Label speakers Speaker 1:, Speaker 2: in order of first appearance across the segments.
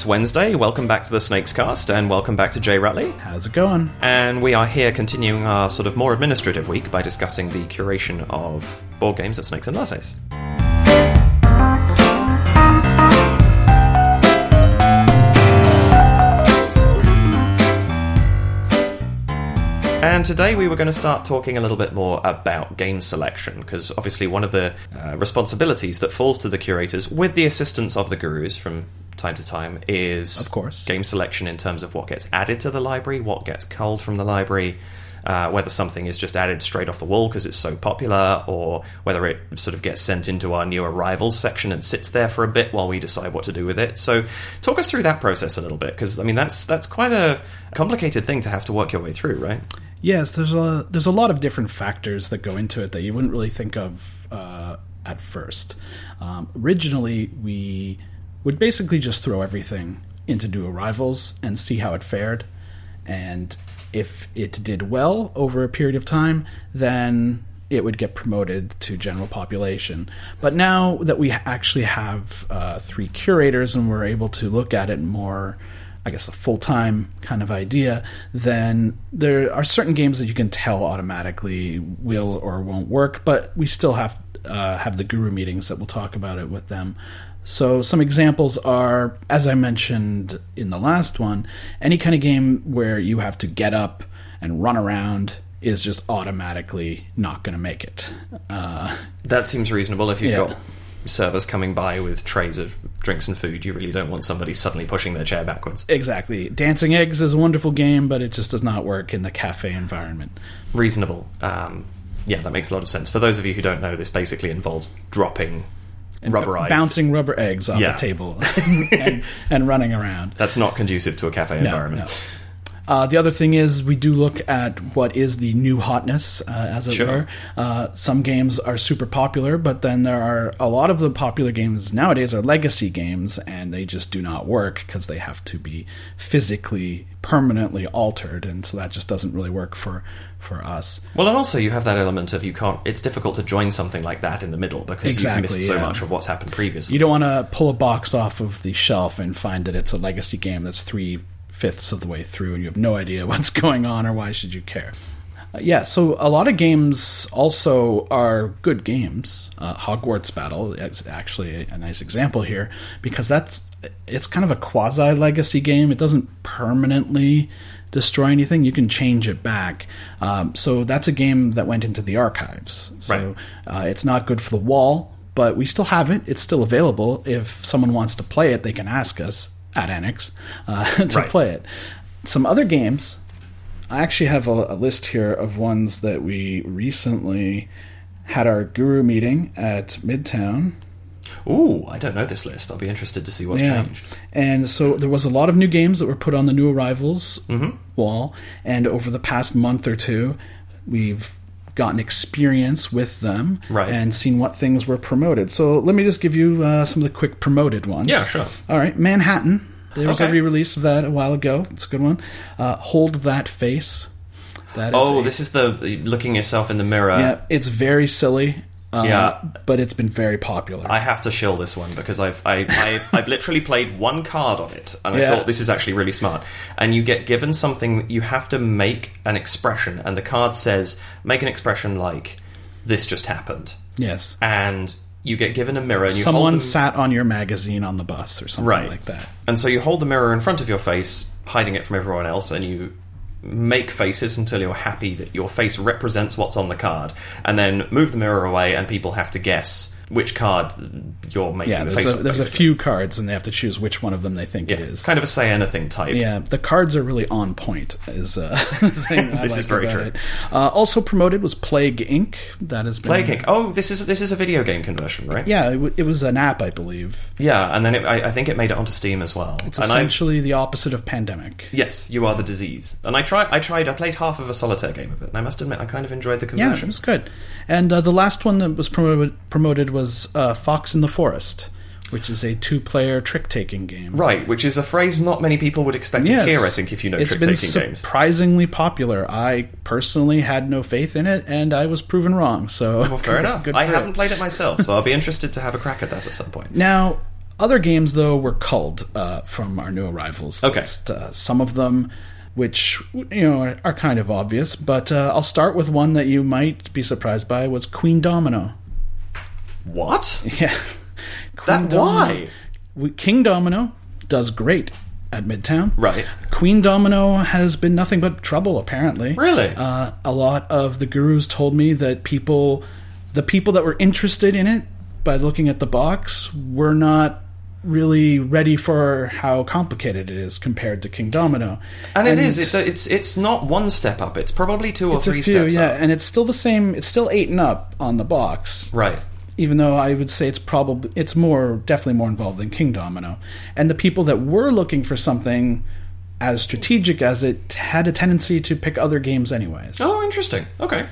Speaker 1: it's Wednesday. Welcome back to the Snakes Cast, and welcome back to Jay Rutley.
Speaker 2: How's it going?
Speaker 1: And we are here continuing our sort of more administrative week by discussing the curation of board games at Snakes and Lattes. And today we were going to start talking a little bit more about game selection, because obviously one of the uh, responsibilities that falls to the curators, with the assistance of the gurus from time to time, is
Speaker 2: Of course.
Speaker 1: game selection in terms of what gets added to the library, what gets culled from the library, uh, whether something is just added straight off the wall because it's so popular, or whether it sort of gets sent into our new arrivals section and sits there for a bit while we decide what to do with it. So, talk us through that process a little bit, because I mean that's that's quite a complicated thing to have to work your way through, right?
Speaker 2: Yes, there's a there's a lot of different factors that go into it that you wouldn't really think of uh, at first. Um, originally, we would basically just throw everything into new arrivals and see how it fared, and if it did well over a period of time, then it would get promoted to general population. But now that we actually have uh, three curators and we're able to look at it more, I guess, a full time kind of idea, then there are certain games that you can tell automatically will or won't work, but we still have uh, have the guru meetings that we'll talk about it with them. So some examples are, as I mentioned in the last one, any kind of game where you have to get up and run around is just automatically not going to make it. Uh,
Speaker 1: That seems reasonable if you've
Speaker 2: Yeah.
Speaker 1: got servers coming by with trays of drinks and food. You really don't want somebody suddenly pushing their chair backwards.
Speaker 2: exactly. Dancing Eggs is a wonderful game, but it just does not work in the cafe environment.
Speaker 1: Reasonable. Um, yeah, that makes a lot of sense. For those of you who don't know, this basically involves dropping
Speaker 2: And
Speaker 1: rubberized.
Speaker 2: bouncing rubber eggs off
Speaker 1: Yeah.
Speaker 2: the table and, and running around.
Speaker 1: That's not conducive to a cafe
Speaker 2: No,
Speaker 1: environment.
Speaker 2: no. Uh, the other thing is we do look at what is the new hotness, uh, as it
Speaker 1: Sure.
Speaker 2: were. Uh, some games are super popular, but then there are a lot of the popular games nowadays are legacy games, and they just do not work because they have to be physically, permanently altered, and so that just doesn't really work for for us.
Speaker 1: Well, and also you have that element of you can't. It's difficult to join something like that in the middle because
Speaker 2: Exactly,
Speaker 1: you've missed so
Speaker 2: yeah.
Speaker 1: much of what's happened previously.
Speaker 2: You don't want to pull a box off of the shelf and find that it's a legacy game that's three fifths of the way through, and you have no idea what's going on or why should you care. Uh, yeah, so a lot of games also are good games. Uh, Hogwarts Battle is actually a, a nice example here because that's it's kind of a quasi legacy game. It doesn't permanently destroy anything. You can change it back. Um, so that's a game that went into the archives. So uh, it's not good for the wall, but we still have it. It's still available. If someone wants to play it, they can ask us at Annex uh, to
Speaker 1: Right.
Speaker 2: play it. Some other games. I actually have a, a list here of ones that we recently had our guru meeting at Midtown.
Speaker 1: Ooh, I don't know this list. I'll be interested to see what's changed.
Speaker 2: And so there was a lot of new games that were put on the new arrivals
Speaker 1: Mm-hmm.
Speaker 2: wall. And over the past month or two, we've gotten experience with them
Speaker 1: Right.
Speaker 2: and seen what things were promoted. So let me just give you uh, some of the quick promoted ones.
Speaker 1: Yeah, sure.
Speaker 2: All right, Manhattan. There was a re-release of that a while ago. It's a good one. Uh, Hold that face. That is
Speaker 1: Oh,
Speaker 2: a-
Speaker 1: this is the looking yourself in the mirror.
Speaker 2: yeah. It's very silly. Uh,
Speaker 1: Yeah.
Speaker 2: but it's been very popular.
Speaker 1: I have to shill this one because I've I, I've, I've literally played one card of it, and I
Speaker 2: Yeah.
Speaker 1: thought this is actually really smart. And you get given something, you have to make an expression, and the card says make an expression like "this just happened,"
Speaker 2: yes.
Speaker 1: and you get given a mirror. and you
Speaker 2: Someone
Speaker 1: them,
Speaker 2: sat on your magazine on the bus or something
Speaker 1: Right.
Speaker 2: like that.
Speaker 1: and so you hold the mirror in front of your face, hiding it from everyone else, and you make faces until you're happy that your face represents what's on the card, and then move the mirror away, and people have to guess which card you're making
Speaker 2: Yeah,
Speaker 1: the
Speaker 2: there's,
Speaker 1: face
Speaker 2: a, there's a few cards, and they have to choose which one of them they think
Speaker 1: Yeah,
Speaker 2: it is.
Speaker 1: kind of a say anything type.
Speaker 2: Yeah, the cards are really on point. Is uh, the thing I
Speaker 1: This
Speaker 2: like
Speaker 1: is very true.
Speaker 2: Uh, also promoted was Plague Inc. That has been
Speaker 1: Plague Inc. Oh, this is this is a video game conversion, right?
Speaker 2: Yeah, it, w- it was an app, I believe.
Speaker 1: Yeah, and then it, I, I think it made it onto Steam as well.
Speaker 2: It's
Speaker 1: and
Speaker 2: essentially the opposite of Pandemic.
Speaker 1: yes, you are the disease. And I tried. I tried. I played half of a solitaire game of it, and I must admit, I kind of enjoyed the conversion.
Speaker 2: Yeah, it was good. And uh, the last one that was promoted, promoted was uh, Fox in the Forest, which is a two-player trick-taking game.
Speaker 1: Right, which is a phrase not many people would expect to hear. I think if you know
Speaker 2: it's
Speaker 1: trick
Speaker 2: been
Speaker 1: taking games.
Speaker 2: surprisingly popular. I personally had no faith in it, and I was proven wrong. So
Speaker 1: Well, fair enough.
Speaker 2: Good
Speaker 1: I haven't
Speaker 2: it.
Speaker 1: played it myself, so I'll be interested to have a crack at that at some point.
Speaker 2: Now, Other games, though, were culled uh, from our new arrivals
Speaker 1: Okay.
Speaker 2: list. Uh, some of them, which you know, are, are kind of obvious, but uh, I'll start with one that you might be surprised by. Was Queendomino?
Speaker 1: What?
Speaker 2: Yeah, Queen
Speaker 1: That why?
Speaker 2: we- Kingdomino does great at Midtown.
Speaker 1: Right.
Speaker 2: Queendomino has been nothing but trouble, apparently.
Speaker 1: Really?
Speaker 2: Uh, a lot of the gurus told me that people, the people that were interested in it by looking at the box, were not really ready for how complicated it is compared to Kingdomino.
Speaker 1: And, it is. It, it's it's not one step up. It's probably two or
Speaker 2: It's
Speaker 1: three
Speaker 2: few,
Speaker 1: steps
Speaker 2: yeah,
Speaker 1: up.
Speaker 2: and it's still the same. It's still eight and up on the box.
Speaker 1: Right.
Speaker 2: Even though I would say it's probably it's more definitely more involved than Kingdomino. And the people that were looking for something as strategic as it had a tendency to pick other games anyways.
Speaker 1: Oh, interesting. Okay.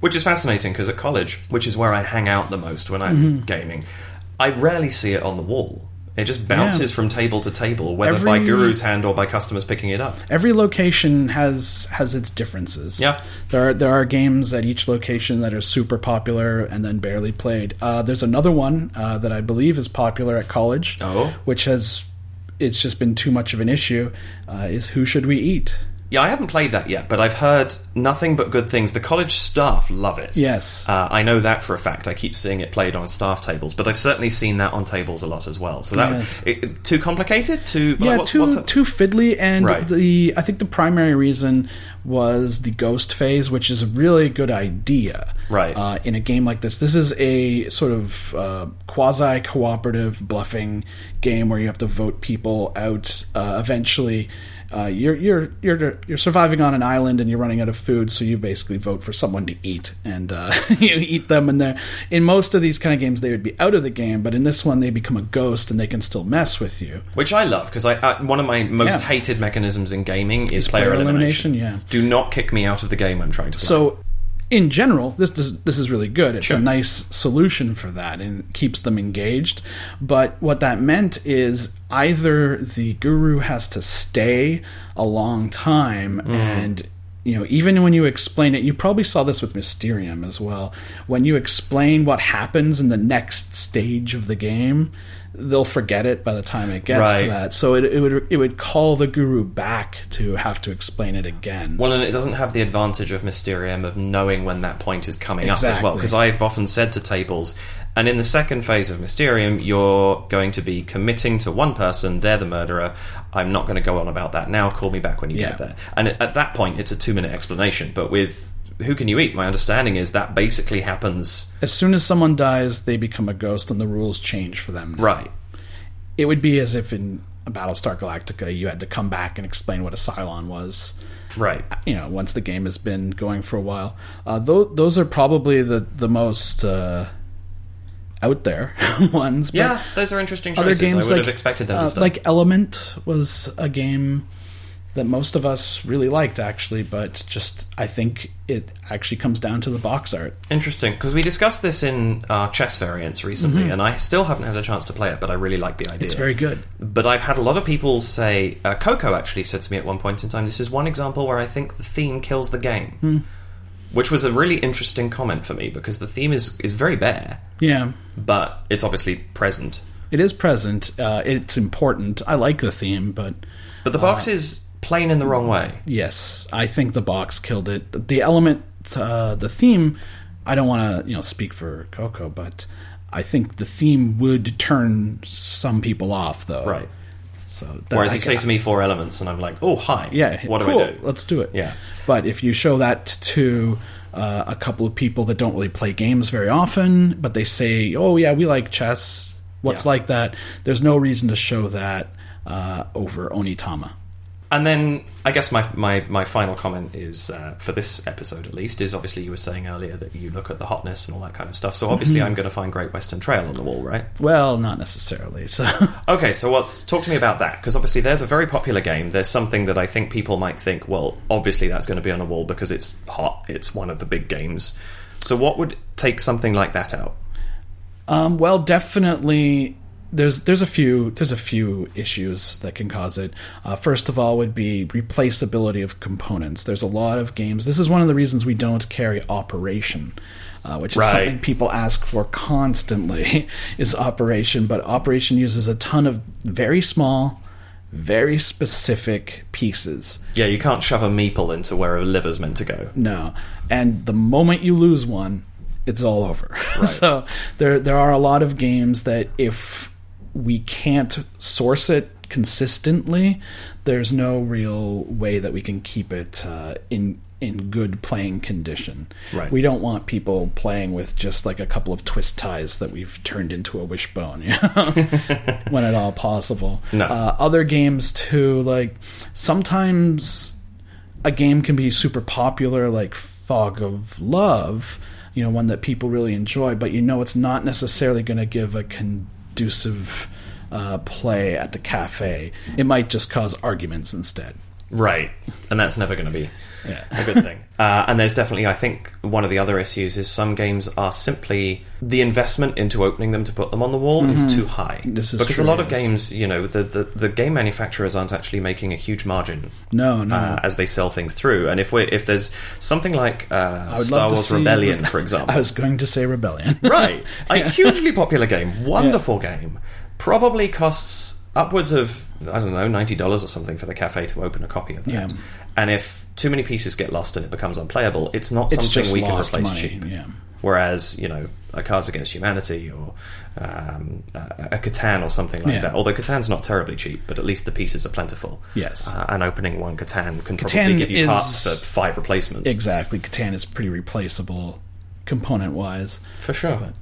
Speaker 1: Which is fascinating because at college, which is where I hang out the most when I'm
Speaker 2: Mm-hmm.
Speaker 1: gaming, I rarely see it on the wall. It just bounces from table to table, whether by guru's hand or by customers picking it up.
Speaker 2: Every location has has its differences.
Speaker 1: Yeah.
Speaker 2: there are there are games at each location that are super popular and then barely played. Uh, there's another one uh, that I believe is popular at college,
Speaker 1: Oh.
Speaker 2: which has it's just been too much of an issue. Uh, is Who Should We Eat?
Speaker 1: Yeah, I haven't played that yet, but I've heard nothing but good things. The college staff love it.
Speaker 2: Yes.
Speaker 1: Uh, I know that for a fact. I keep seeing it played on staff tables, but I've certainly seen that on tables a lot as well. So that
Speaker 2: Yes.
Speaker 1: it, too complicated. Too
Speaker 2: yeah,
Speaker 1: what's,
Speaker 2: too too fiddly, and
Speaker 1: Right.
Speaker 2: the I think the primary reason was the ghost phase, which is a really good idea.
Speaker 1: Right.
Speaker 2: Uh, in a game like this, this is a sort of uh, quasi cooperative bluffing game where you have to vote people out. Uh, eventually, uh, you're you're you're you're surviving on an island and you're running out of food, so you basically vote for someone to eat, and uh, you eat them. And they're in most of these kind of games, they would be out of the game, but in this one, they become a ghost and they can still mess with you.
Speaker 1: Which I love because I uh, one of my most
Speaker 2: Yeah.
Speaker 1: hated mechanisms in gaming is
Speaker 2: player
Speaker 1: player, elimination.
Speaker 2: elimination, yeah.
Speaker 1: Do not kick me out of the game I'm trying to play.
Speaker 2: So, in general, this this, this is really good. It's
Speaker 1: Sure.
Speaker 2: a nice solution for that and keeps them engaged. But what that meant is either the guru has to stay a long time
Speaker 1: Mm.
Speaker 2: and you know, even when you explain it, you probably saw this with Mysterium as well. When you explain what happens in the next stage of the game, they'll forget it by the time it gets to that. So it, it would it would call the guru back to have to explain it again.
Speaker 1: Well, and it doesn't have the advantage of Mysterium of knowing when that point is coming up as well. Because I've often said to tables, and in the second phase of Mysterium, you're going to be committing to one person, they're the murderer. I'm not going to go on about that now. Call me back when you
Speaker 2: Yeah.
Speaker 1: get there. And at that point, it's a two minute explanation. But with Who Can You Eat, my understanding is that basically happens.
Speaker 2: As soon as someone dies, they become a ghost, and the rules change for them.
Speaker 1: Right.
Speaker 2: It would be as if in Battlestar Galactica, you had to come back and explain what a Cylon was.
Speaker 1: Right.
Speaker 2: You know, once the game has been going for a while, uh, those those are probably the the most uh, out there ones. but
Speaker 1: Yeah, those are interesting
Speaker 2: other
Speaker 1: choices.
Speaker 2: games
Speaker 1: I would
Speaker 2: like
Speaker 1: have expected them
Speaker 2: uh, like Element was a game that most of us really liked actually, but just I think it actually comes down to the box art.
Speaker 1: Interesting, because we discussed this in our chess variants recently, and I still haven't had a chance to play it, but I really like the idea.
Speaker 2: Mm-hmm. It's very good.
Speaker 1: But I've had a lot of people say, uh, Coco actually said to me at one point in time, this is one example where I think the theme kills the game.
Speaker 2: Hmm.
Speaker 1: Which was a really interesting comment for me because the theme is, is very bare,
Speaker 2: Yeah.
Speaker 1: but it's obviously present.
Speaker 2: It is present. Uh, it's important. I like the theme, but
Speaker 1: But the box is plain in the wrong way.
Speaker 2: yes, I think the box killed it. The element, uh, the theme. I don't want to, you know, speak for Coco, but I think the theme would turn some people off, though.
Speaker 1: Right.
Speaker 2: So that
Speaker 1: Whereas
Speaker 2: I
Speaker 1: you say to me four elements, and I'm like, oh, hi.
Speaker 2: yeah,
Speaker 1: What
Speaker 2: cool,
Speaker 1: do I do?
Speaker 2: Let's do it.
Speaker 1: Yeah.
Speaker 2: But if you show that to uh, a couple of people that don't really play games very often, but they say, "Oh yeah, we like chess. What's
Speaker 1: Yeah.
Speaker 2: like that?" There's no reason to show that uh, over Onitama.
Speaker 1: And then I guess my my, my final comment is uh, for this episode at least is obviously you were saying earlier that you look at the hotness and all that kind of stuff. So obviously
Speaker 2: Mm-hmm.
Speaker 1: I'm going to find Great Western Trail on the wall, right?
Speaker 2: Well, not necessarily. So
Speaker 1: Okay, so what's talk to me about that because obviously there's a very popular game. There's something that I think people might think, well, obviously that's going to be on a wall because it's hot. It's one of the big games. So what would take something like that out?
Speaker 2: Um, well, definitely there's there's a few there's a few issues that can cause it. Uh, first of all, would be replaceability of components. There's a lot of games. This is one of the reasons we don't carry Operation, uh, which is
Speaker 1: Right.
Speaker 2: something people ask for constantly. is Operation, but Operation uses a ton of very small, very specific pieces.
Speaker 1: Yeah, you can't shove a meeple into where a liver's meant to go.
Speaker 2: No, and the moment you lose one, it's all over. so there there are a lot of games that if we can't source it consistently, there's no real way that we can keep it uh, in in good playing condition.
Speaker 1: Right.
Speaker 2: We don't want people playing with just like a couple of twist ties that we've turned into a wishbone, you know? when at all possible.
Speaker 1: No.
Speaker 2: Uh, other games too, like sometimes a game can be super popular, like Fog of Love, you know, one that people really enjoy, but you know it's not necessarily going to give a conducive uh, play at the cafe. It might just cause arguments instead.
Speaker 1: Right, and that's never going to be
Speaker 2: Yeah.
Speaker 1: a good thing. uh, and there's definitely, I think, one of the other issues is some games are simply the investment into opening them to put them on the wall is too high.
Speaker 2: Mm-hmm. This is
Speaker 1: because
Speaker 2: true,
Speaker 1: a lot of games, you know, the, the the game manufacturers aren't actually making a huge margin
Speaker 2: No, no.
Speaker 1: uh, as they sell things through. And if we if there's something like uh, Star Wars Rebellion,
Speaker 2: Rebe-
Speaker 1: for example,
Speaker 2: I was going to say Rebellion.
Speaker 1: right? A hugely popular game, wonderful game, probably costs upwards of I don't know ninety dollars or something for the cafe to open a copy of that.
Speaker 2: Yeah.
Speaker 1: And if too many pieces get lost and it becomes unplayable, it's not
Speaker 2: It's
Speaker 1: something we can replace
Speaker 2: money.
Speaker 1: cheap.
Speaker 2: Yeah.
Speaker 1: Whereas you know a Cards Against Humanity or um, a Catan or something like
Speaker 2: Yeah.
Speaker 1: that. Although Catan's not terribly cheap, but at least the pieces are plentiful.
Speaker 2: Yes.
Speaker 1: Uh, and opening one Catan can probably give you
Speaker 2: is-
Speaker 1: parts for five replacements.
Speaker 2: Exactly. Catan is pretty replaceable component wise.
Speaker 1: For sure.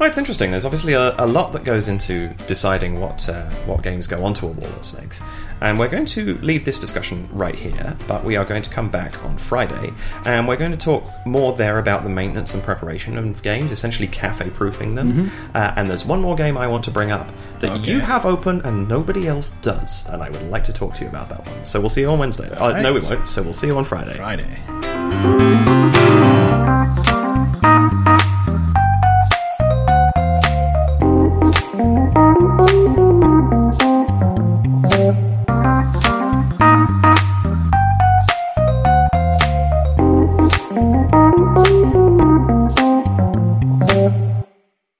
Speaker 1: Oh, it's interesting. There's obviously a, a lot that goes into deciding what uh, what games go onto a wall at Snakes, and we're going to leave this discussion right here. But we are going to come back on Friday, and we're going to talk more there about the maintenance and preparation of games, essentially cafe proofing them. Uh, and there's one more game I want to bring up that
Speaker 2: Okay.
Speaker 1: you have open and nobody else does, and I would like to talk to you about that one. So we'll see you on Wednesday. Uh, No, we won't. So we'll see you on Friday.
Speaker 2: Friday.